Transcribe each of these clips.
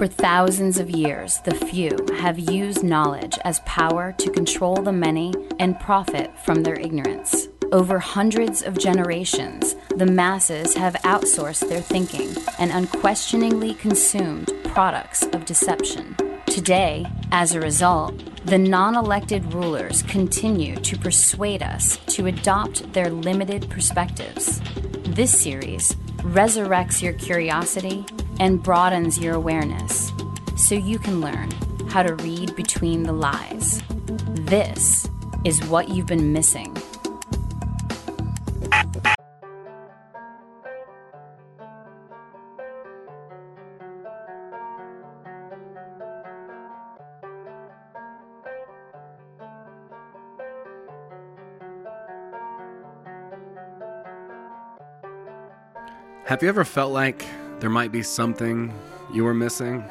For thousands of years, the few have used knowledge as power to control the many and profit from their ignorance. Over hundreds of generations, the masses have outsourced their thinking and unquestioningly consumed products of deception. Today, as a result, the non elected rulers continue to persuade us to adopt their limited perspectives. This series resurrects your curiosity and broadens your awareness so you can learn how to read between the lies. This is what you've been missing. Have you ever felt like there might be something you were missing?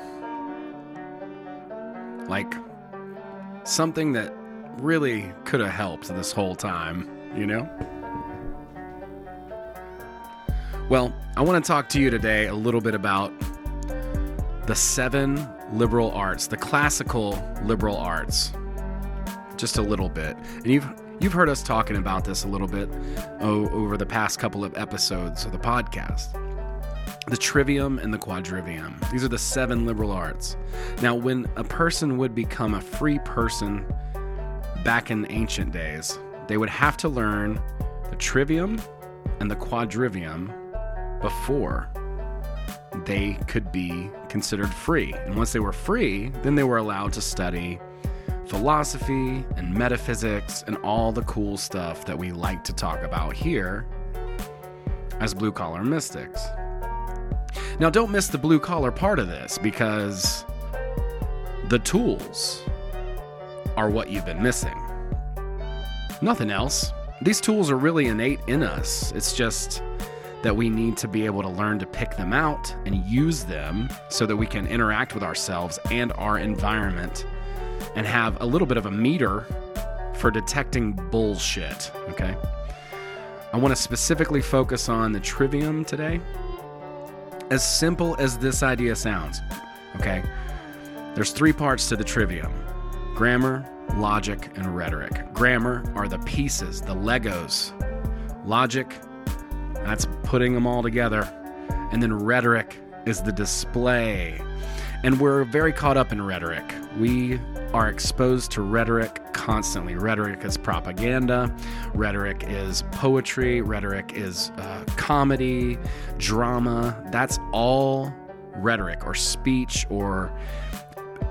Like something that really could have helped this whole time, you know? Well, I want to talk to you today a little bit about the seven liberal arts, the classical liberal arts. Just a little bit. And you've You've heard us talking about this a little bit oh, over the past couple of episodes of the podcast. The trivium and the quadrivium. These are the seven liberal arts. Now, when a person would become a free person back in ancient days, they would have to learn the trivium and the quadrivium before they could be considered free. And once they were free, then they were allowed to study philosophy and metaphysics and all the cool stuff that we like to talk about here as blue collar mystics. Now, don't miss the blue collar part of this because the tools are what you've been missing. Nothing else. These tools are really innate in us. It's just that we need to be able to learn to pick them out and use them so that we can interact with ourselves and our environment and have a little bit of a meter for detecting bullshit, okay? I want to specifically focus on the trivium today. As simple as this idea sounds, okay? There's three parts to the trivium grammar, logic, and rhetoric. Grammar are the pieces, the Legos. Logic, that's putting them all together. And then rhetoric is the display. And we're very caught up in rhetoric. We are exposed to rhetoric constantly. Rhetoric is propaganda, rhetoric is poetry, rhetoric is uh, comedy, drama. That's all rhetoric or speech or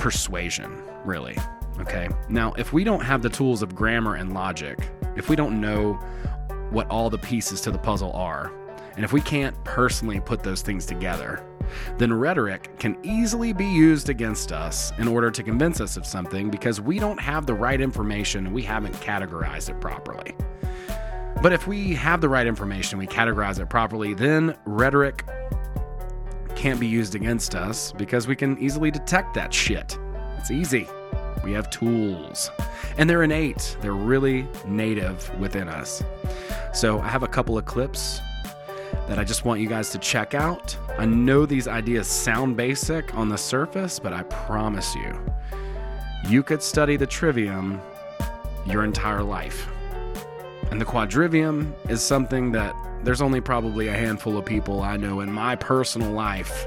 persuasion, really. Okay. Now, if we don't have the tools of grammar and logic, if we don't know what all the pieces to the puzzle are, and if we can't personally put those things together, then rhetoric can easily be used against us in order to convince us of something because we don't have the right information and we haven't categorized it properly. But if we have the right information, we categorize it properly, then rhetoric can't be used against us because we can easily detect that shit. It's easy. We have tools. And they're innate, they're really native within us. So I have a couple of clips that I just want you guys to check out. I know these ideas sound basic on the surface, but I promise you, you could study the trivium your entire life. And the quadrivium is something that there's only probably a handful of people I know in my personal life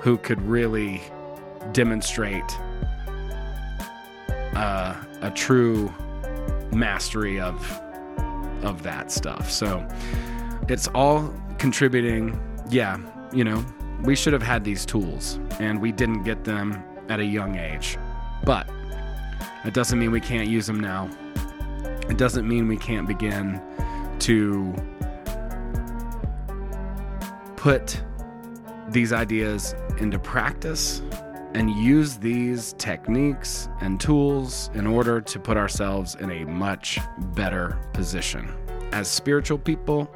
who could really demonstrate uh, a true mastery of of that stuff. So it's all contributing. Yeah, you know, we should have had these tools and we didn't get them at a young age. But it doesn't mean we can't use them now. It doesn't mean we can't begin to put these ideas into practice and use these techniques and tools in order to put ourselves in a much better position. As spiritual people,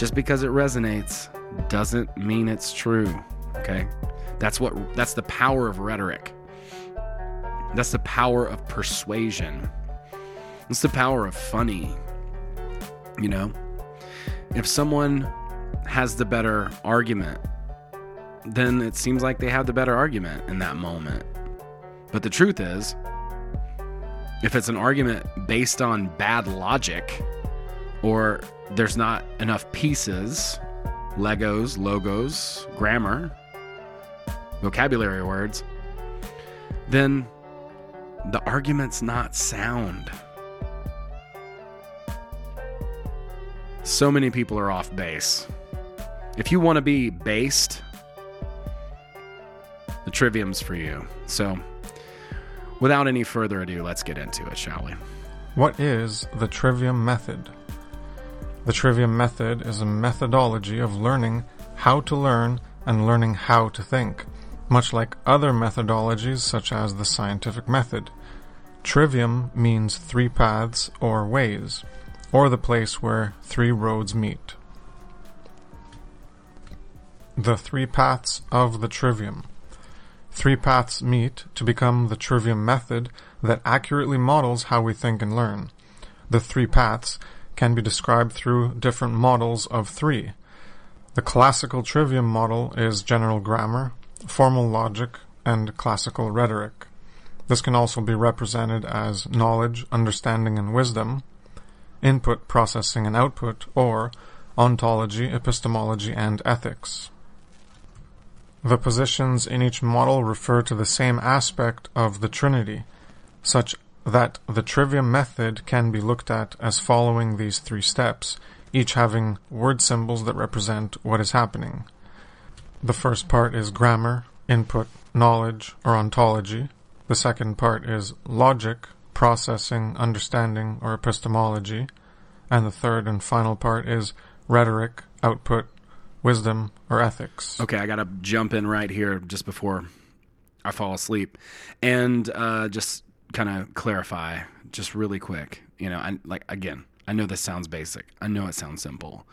just because it resonates doesn't mean it's true, okay? That's what that's the power of rhetoric. That's the power of persuasion. It's the power of funny. You know? If someone has the better argument, then it seems like they have the better argument in that moment. But the truth is, if it's an argument based on bad logic, or there's not enough pieces, Legos, logos, grammar, vocabulary words, then the argument's not sound. So many people are off base. If you want to be based, the trivium's for you. So, without any further ado, let's get into it, shall we? What is the trivium method? The trivium method is a methodology of learning how to learn and learning how to think, much like other methodologies such as the scientific method. Trivium means three paths or ways, or the place where three roads meet. The three paths of the trivium. Three paths meet to become the trivium method that accurately models how we think and learn. The three paths can be described through different models of three. The classical trivium model is general grammar, formal logic, and classical rhetoric. This can also be represented as knowledge, understanding, and wisdom, input, processing, and output, or ontology, epistemology, and ethics. The positions in each model refer to the same aspect of the Trinity, such that the trivium method can be looked at as following these three steps, each having word symbols that represent what is happening. The first part is grammar, input, knowledge, or ontology. The second part is logic, processing, understanding, or epistemology. And the third and final part is rhetoric, output, wisdom, or ethics. Okay, I got to jump in right here just before I fall asleep and uh, just kind of clarify just really quick. You know, I like again, I know this sounds basic. I know it sounds simple.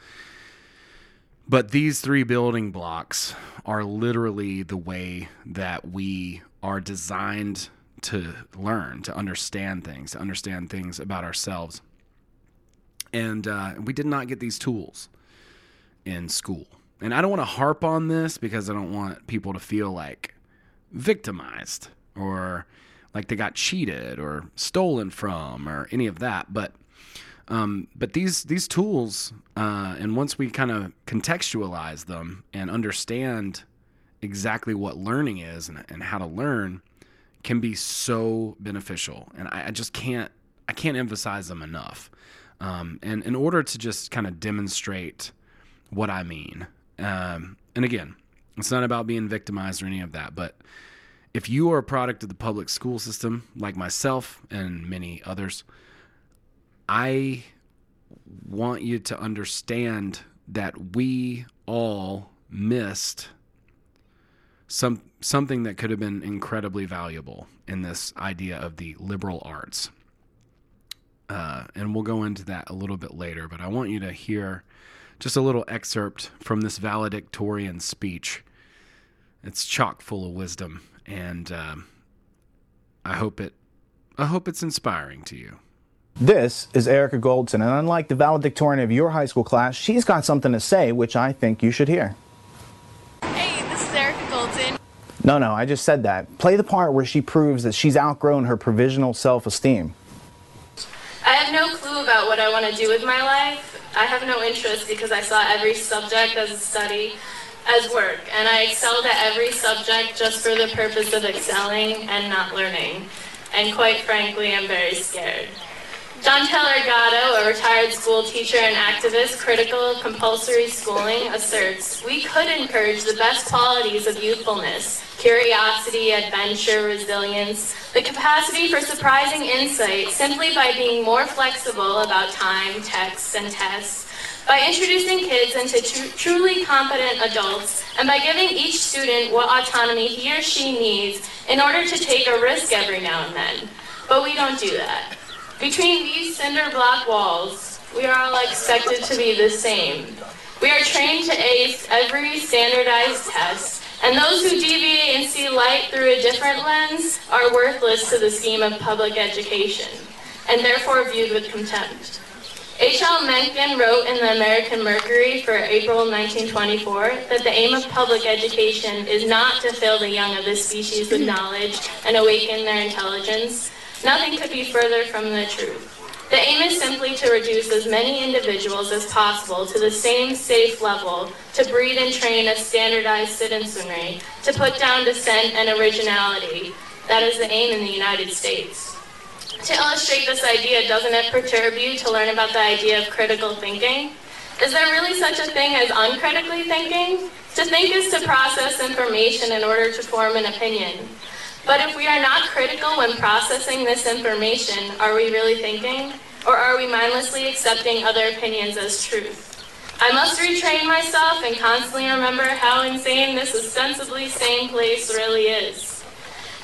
But these three building blocks are literally the way that we are designed to learn, to understand things, to understand things about ourselves. And uh, we did not get these tools in school. And I don't want to harp on this because I don't want people to feel like victimized or like they got cheated or stolen from or any of that. But um, but these these tools, uh, and once we kind of contextualize them and understand exactly what learning is and, and how to learn, can be so beneficial. And I, I just can't I can't emphasize them enough. Um, and in order to just kind of demonstrate what I mean, um, and again, it's not about being victimized or any of that, but if you are a product of the public school system, like myself and many others, I want you to understand that we all missed some something that could have been incredibly valuable in this idea of the liberal arts. Uh, and we'll go into that a little bit later, but I want you to hear just a little excerpt from this valedictorian speech. It's chock full of wisdom, and um, I hope it I hope it's inspiring to you. This is Erica Goldson, and unlike the valedictorian of your high school class, she's got something to say which I think you should hear. Hey, this is Erica Goldson. No, no, I just said that. Play the part where she proves that she's outgrown her provisional self esteem. I have no clue about what I want to do with my life. I have no interest because I saw every subject as a study, as work, and I excelled at every subject just for the purpose of excelling and not learning. And quite frankly, I'm very scared. John Taylor Gatto, a retired school teacher and activist critical of compulsory schooling, asserts we could encourage the best qualities of youthfulness curiosity, adventure, resilience, the capacity for surprising insight simply by being more flexible about time, texts, and tests, by introducing kids into tr- truly competent adults, and by giving each student what autonomy he or she needs in order to take a risk every now and then. But we don't do that. Between these cinder block walls, we are all expected to be the same. We are trained to ace every standardized test, and those who deviate and see light through a different lens are worthless to the scheme of public education, and therefore viewed with contempt. H.L. Mencken wrote in the American Mercury for April 1924 that the aim of public education is not to fill the young of this species with knowledge and awaken their intelligence. Nothing could be further from the truth. The aim is simply to reduce as many individuals as possible to the same safe level, to breed and train a standardized citizenry, to put down dissent and originality. That is the aim in the United States. To illustrate this idea, doesn't it perturb you to learn about the idea of critical thinking? Is there really such a thing as uncritically thinking? To think is to process information in order to form an opinion. But if we are not critical when processing this information, are we really thinking? Or are we mindlessly accepting other opinions as truth? I must retrain myself and constantly remember how insane this ostensibly sane place really is.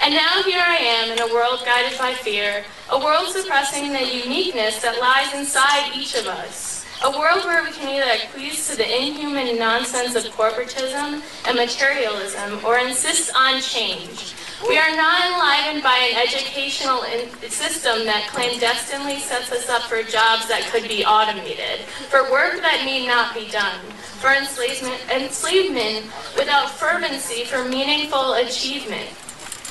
And now here I am in a world guided by fear, a world suppressing the uniqueness that lies inside each of us. A world where we can either acquiesce to the inhuman nonsense of corporatism and materialism or insist on change. We are not enlivened by an educational system that clandestinely sets us up for jobs that could be automated, for work that need not be done, for enslavement, enslavement without fervency for meaningful achievement.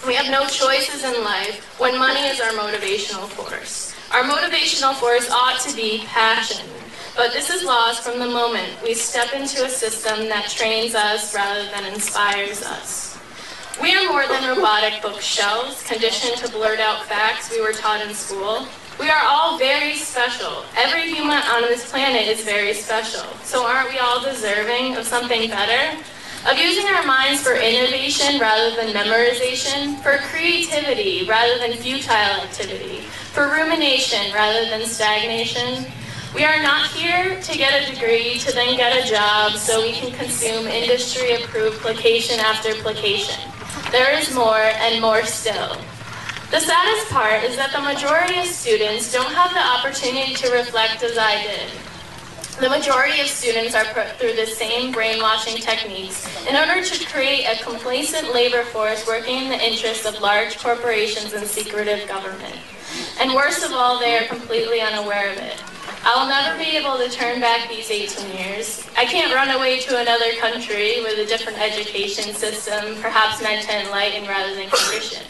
We have no choices in life when money is our motivational force. Our motivational force ought to be passion. But this is lost from the moment we step into a system that trains us rather than inspires us. We are more than robotic bookshelves, conditioned to blurt out facts we were taught in school. We are all very special. Every human on this planet is very special. So aren't we all deserving of something better? Of using our minds for innovation rather than memorization, for creativity rather than futile activity, for rumination rather than stagnation? We are not here to get a degree to then get a job so we can consume industry approved placation after placation there is more and more still. The saddest part is that the majority of students don't have the opportunity to reflect as I did. The majority of students are put through the same brainwashing techniques in order to create a complacent labor force working in the interests of large corporations and secretive government. And worst of all, they are completely unaware of it. I will never be able to turn back these 18 years. I can't run away to another country with a different education system, perhaps meant to enlighten rather than condition.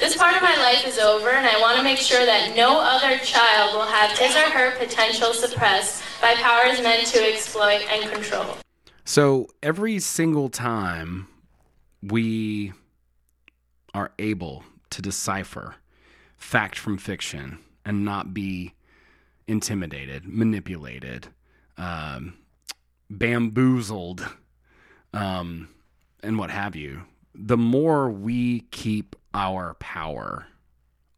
This part of my life is over, and I want to make sure that no other child will have his or her potential suppressed by powers meant to exploit and control. So every single time we are able to decipher fact from fiction and not be intimidated, manipulated, um, bamboozled, um, and what have you, the more we keep our power,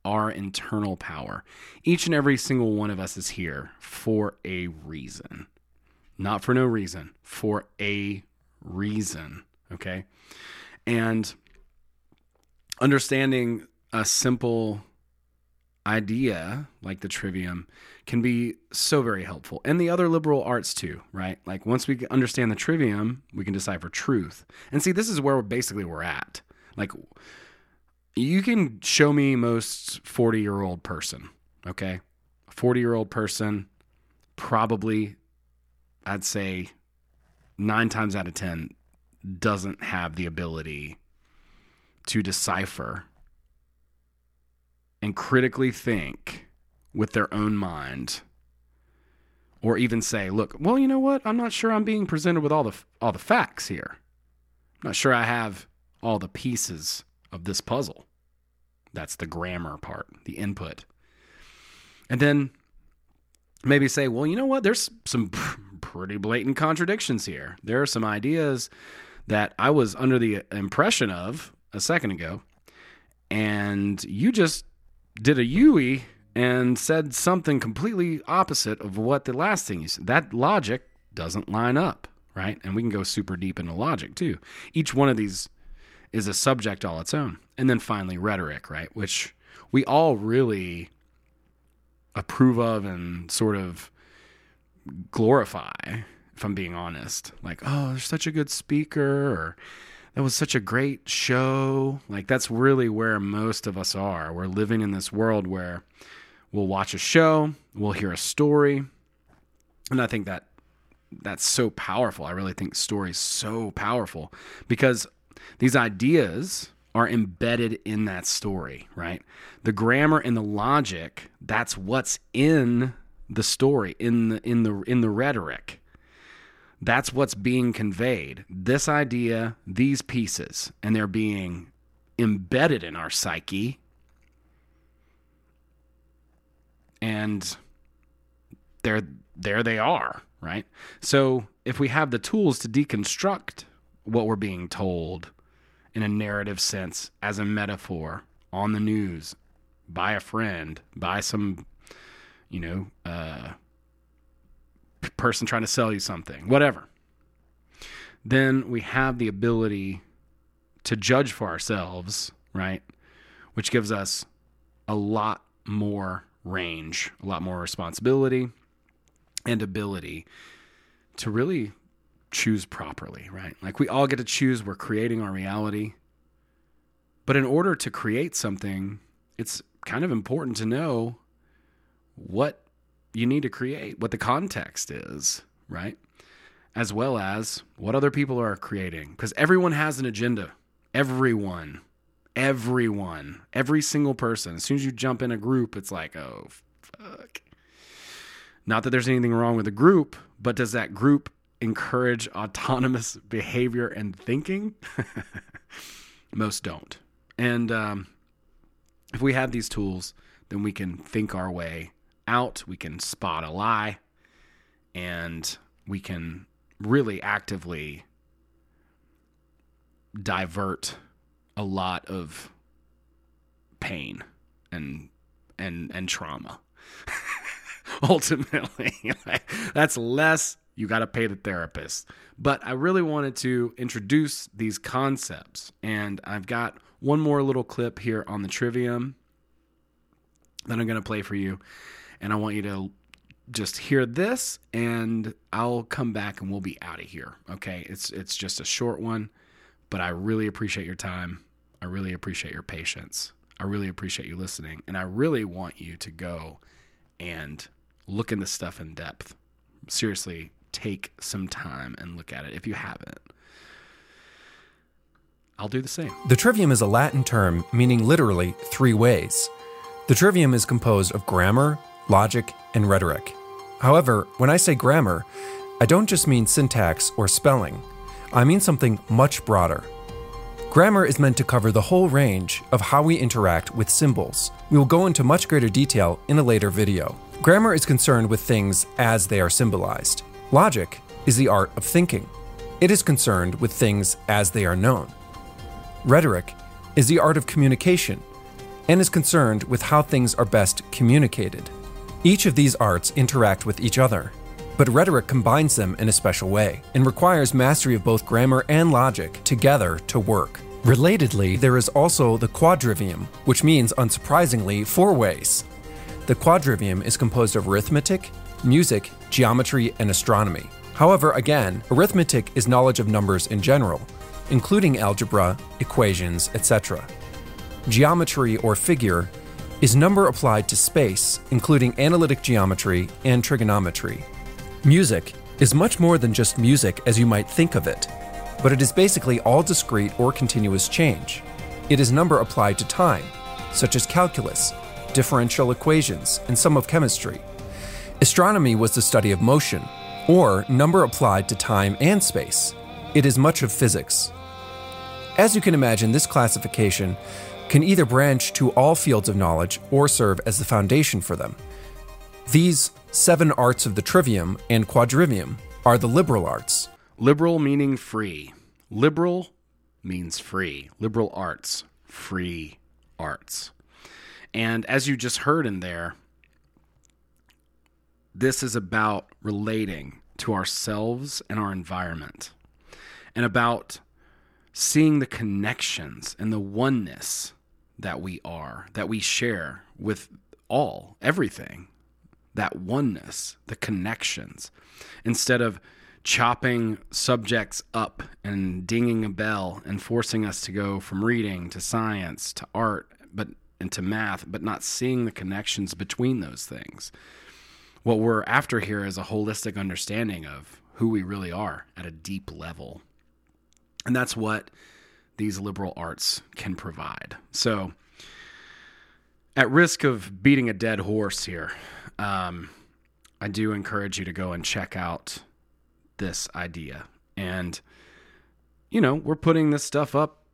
our internal power, each and every single one of us is here for a reason. Not for no reason, for a reason. Okay. And understanding a simple idea like the trivium can be so very helpful. And the other liberal arts too, right? Like once we understand the trivium, we can decipher truth. And see, this is where basically we're at. Like you can show me most 40 year old person, okay? 40 year old person, probably, I'd say nine times out of 10, doesn't have the ability to decipher and critically think with their own mind or even say, look, well, you know what? I'm not sure I'm being presented with all the all the facts here. I'm not sure I have all the pieces of this puzzle. That's the grammar part, the input. And then maybe say, well, you know what? There's some pretty blatant contradictions here. There are some ideas that I was under the impression of a second ago, and you just did a UE and said something completely opposite of what the last thing you said. That logic doesn't line up, right? And we can go super deep into logic too. Each one of these is a subject all its own. And then finally, rhetoric, right? Which we all really approve of and sort of glorify, if I'm being honest. Like, oh, they're such a good speaker, or that was such a great show. Like, that's really where most of us are. We're living in this world where We'll watch a show, we'll hear a story, And I think that that's so powerful. I really think story's so powerful because these ideas are embedded in that story, right? The grammar and the logic, that's what's in the story, in the in the in the rhetoric. That's what's being conveyed. This idea, these pieces, and they're being embedded in our psyche. And there there they are, right? So if we have the tools to deconstruct what we're being told in a narrative sense as a metaphor on the news by a friend, by some, you know, uh, person trying to sell you something, whatever, then we have the ability to judge for ourselves, right? Which gives us a lot more range, a lot more responsibility and ability to really choose properly, right? Like we all get to choose, we're creating our reality. But in order to create something, it's kind of important to know what you need to create, what the context is, right? As well as what other people are creating. Because everyone has an agenda. Everyone. Everyone. Every single person. As soon as you jump in a group, it's like, oh, fuck. Not that there's anything wrong with a group, but does that group encourage autonomous behavior and thinking? Most don't. And um, if we have these tools, then we can think our way out, we can spot a lie, and we can really actively divert a lot of pain and and and trauma ultimately that's less you got to pay the therapist but i really wanted to introduce these concepts and i've got one more little clip here on the trivium that i'm going to play for you and i want you to just hear this and I'll come back and we'll be out of here. Okay? It's it's just a short one, but I really appreciate your time. I really appreciate your patience. I really appreciate you listening and I really want you to go and look into stuff in depth. Seriously, take some time and look at it if you haven't. I'll do the same. The trivium is a Latin term meaning literally three ways. The trivium is composed of grammar, logic, and rhetoric. However, when I say grammar, I don't just mean syntax or spelling. I mean something much broader. Grammar is meant to cover the whole range of how we interact with symbols. We will go into much greater detail in a later video. Grammar is concerned with things as they are symbolized. Logic is the art of thinking. It is concerned with things as they are known. Rhetoric is the art of communication and is concerned with how things are best communicated. Each of these arts interact with each other, but rhetoric combines them in a special way and requires mastery of both grammar and logic together to work. Relatedly, there is also the quadrivium, which means, unsurprisingly, four ways. The quadrivium is composed of arithmetic, music, geometry, and astronomy. However, again, arithmetic is knowledge of numbers in general, including algebra, equations, etc. Geometry or figure is number applied to space, including analytic geometry and trigonometry. Music is much more than just music as you might think of it, but it is basically all discrete or continuous change. It is number applied to time, such as calculus, differential equations, and some of chemistry. Astronomy was the study of motion, or number applied to time and space. It is much of physics. As you can imagine, this classification can either branch to all fields of knowledge or serve as the foundation for them. These seven arts of the trivium and quadrivium are the liberal arts. Liberal meaning free. Liberal means free. Liberal arts, free arts. And as you just heard in there, this is about relating to ourselves and our environment and about seeing the connections and the oneness that we are, that we share with all, everything, that oneness, the connections, instead of chopping subjects up and dinging a bell and forcing us to go from reading to science to art but into math but not seeing the connections between those things what we're after here is a holistic understanding of who we really are at a deep level. And that's what these liberal arts can provide. So, at risk of beating a dead horse here, um, I do encourage you to go and check out this idea. And, you know, we're putting this stuff up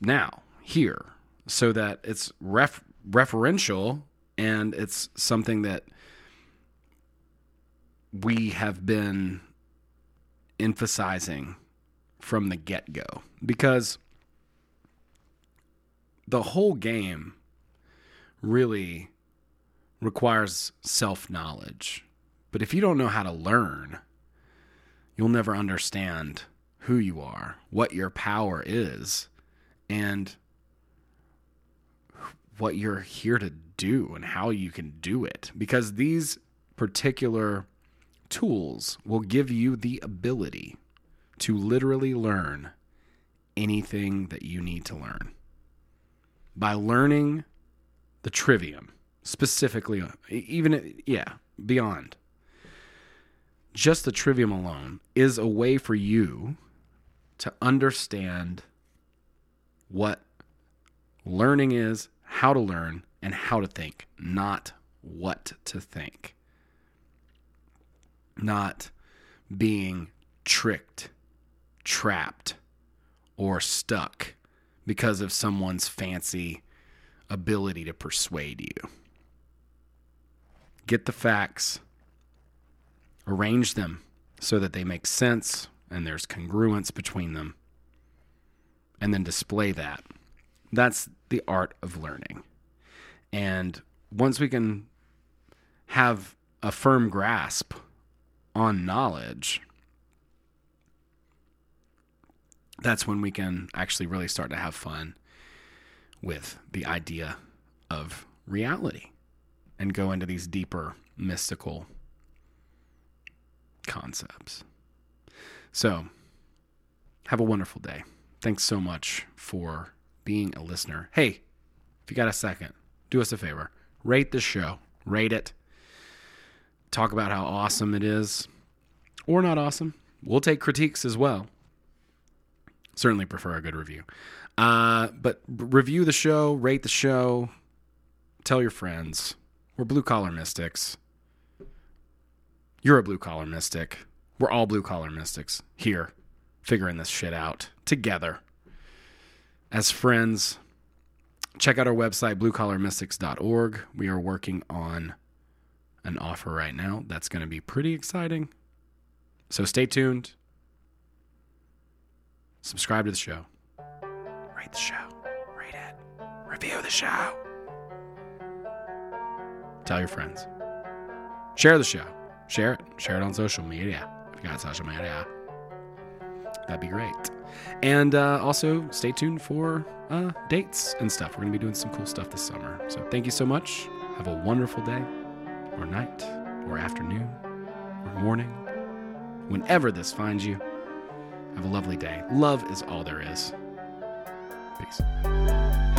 now, here, so that it's ref- referential and it's something that we have been emphasizing from the get go. Because the whole game really requires self knowledge. But if you don't know how to learn, you'll never understand who you are, what your power is, and what you're here to do and how you can do it. Because these particular tools will give you the ability to literally learn anything that you need to learn. By learning the trivium, specifically, even, yeah, beyond. Just the trivium alone is a way for you to understand what learning is, how to learn, and how to think, not what to think. Not being tricked, trapped, or stuck because of someone's fancy ability to persuade you. Get the facts, arrange them so that they make sense and there's congruence between them, and then display that. That's the art of learning. And once we can have a firm grasp on knowledge, that's when we can actually really start to have fun with the idea of reality and go into these deeper mystical concepts. So, have a wonderful day. Thanks so much for being a listener. Hey, if you got a second, do us a favor rate the show, rate it, talk about how awesome it is, or not awesome. We'll take critiques as well. Certainly prefer a good review. Uh, but review the show, rate the show, tell your friends. We're blue collar mystics. You're a blue collar mystic. We're all blue collar mystics here, figuring this shit out together. As friends, check out our website, bluecollarmystics.org. We are working on an offer right now that's going to be pretty exciting. So stay tuned. Subscribe to the show. Rate the show. Rate it. Review the show. Tell your friends. Share the show. Share it. Share it on social media. If you got social media, that'd be great. And uh, also stay tuned for uh, dates and stuff. We're going to be doing some cool stuff this summer. So thank you so much. Have a wonderful day, or night, or afternoon, or morning. Whenever this finds you, have a lovely day. Love is all there is. Peace.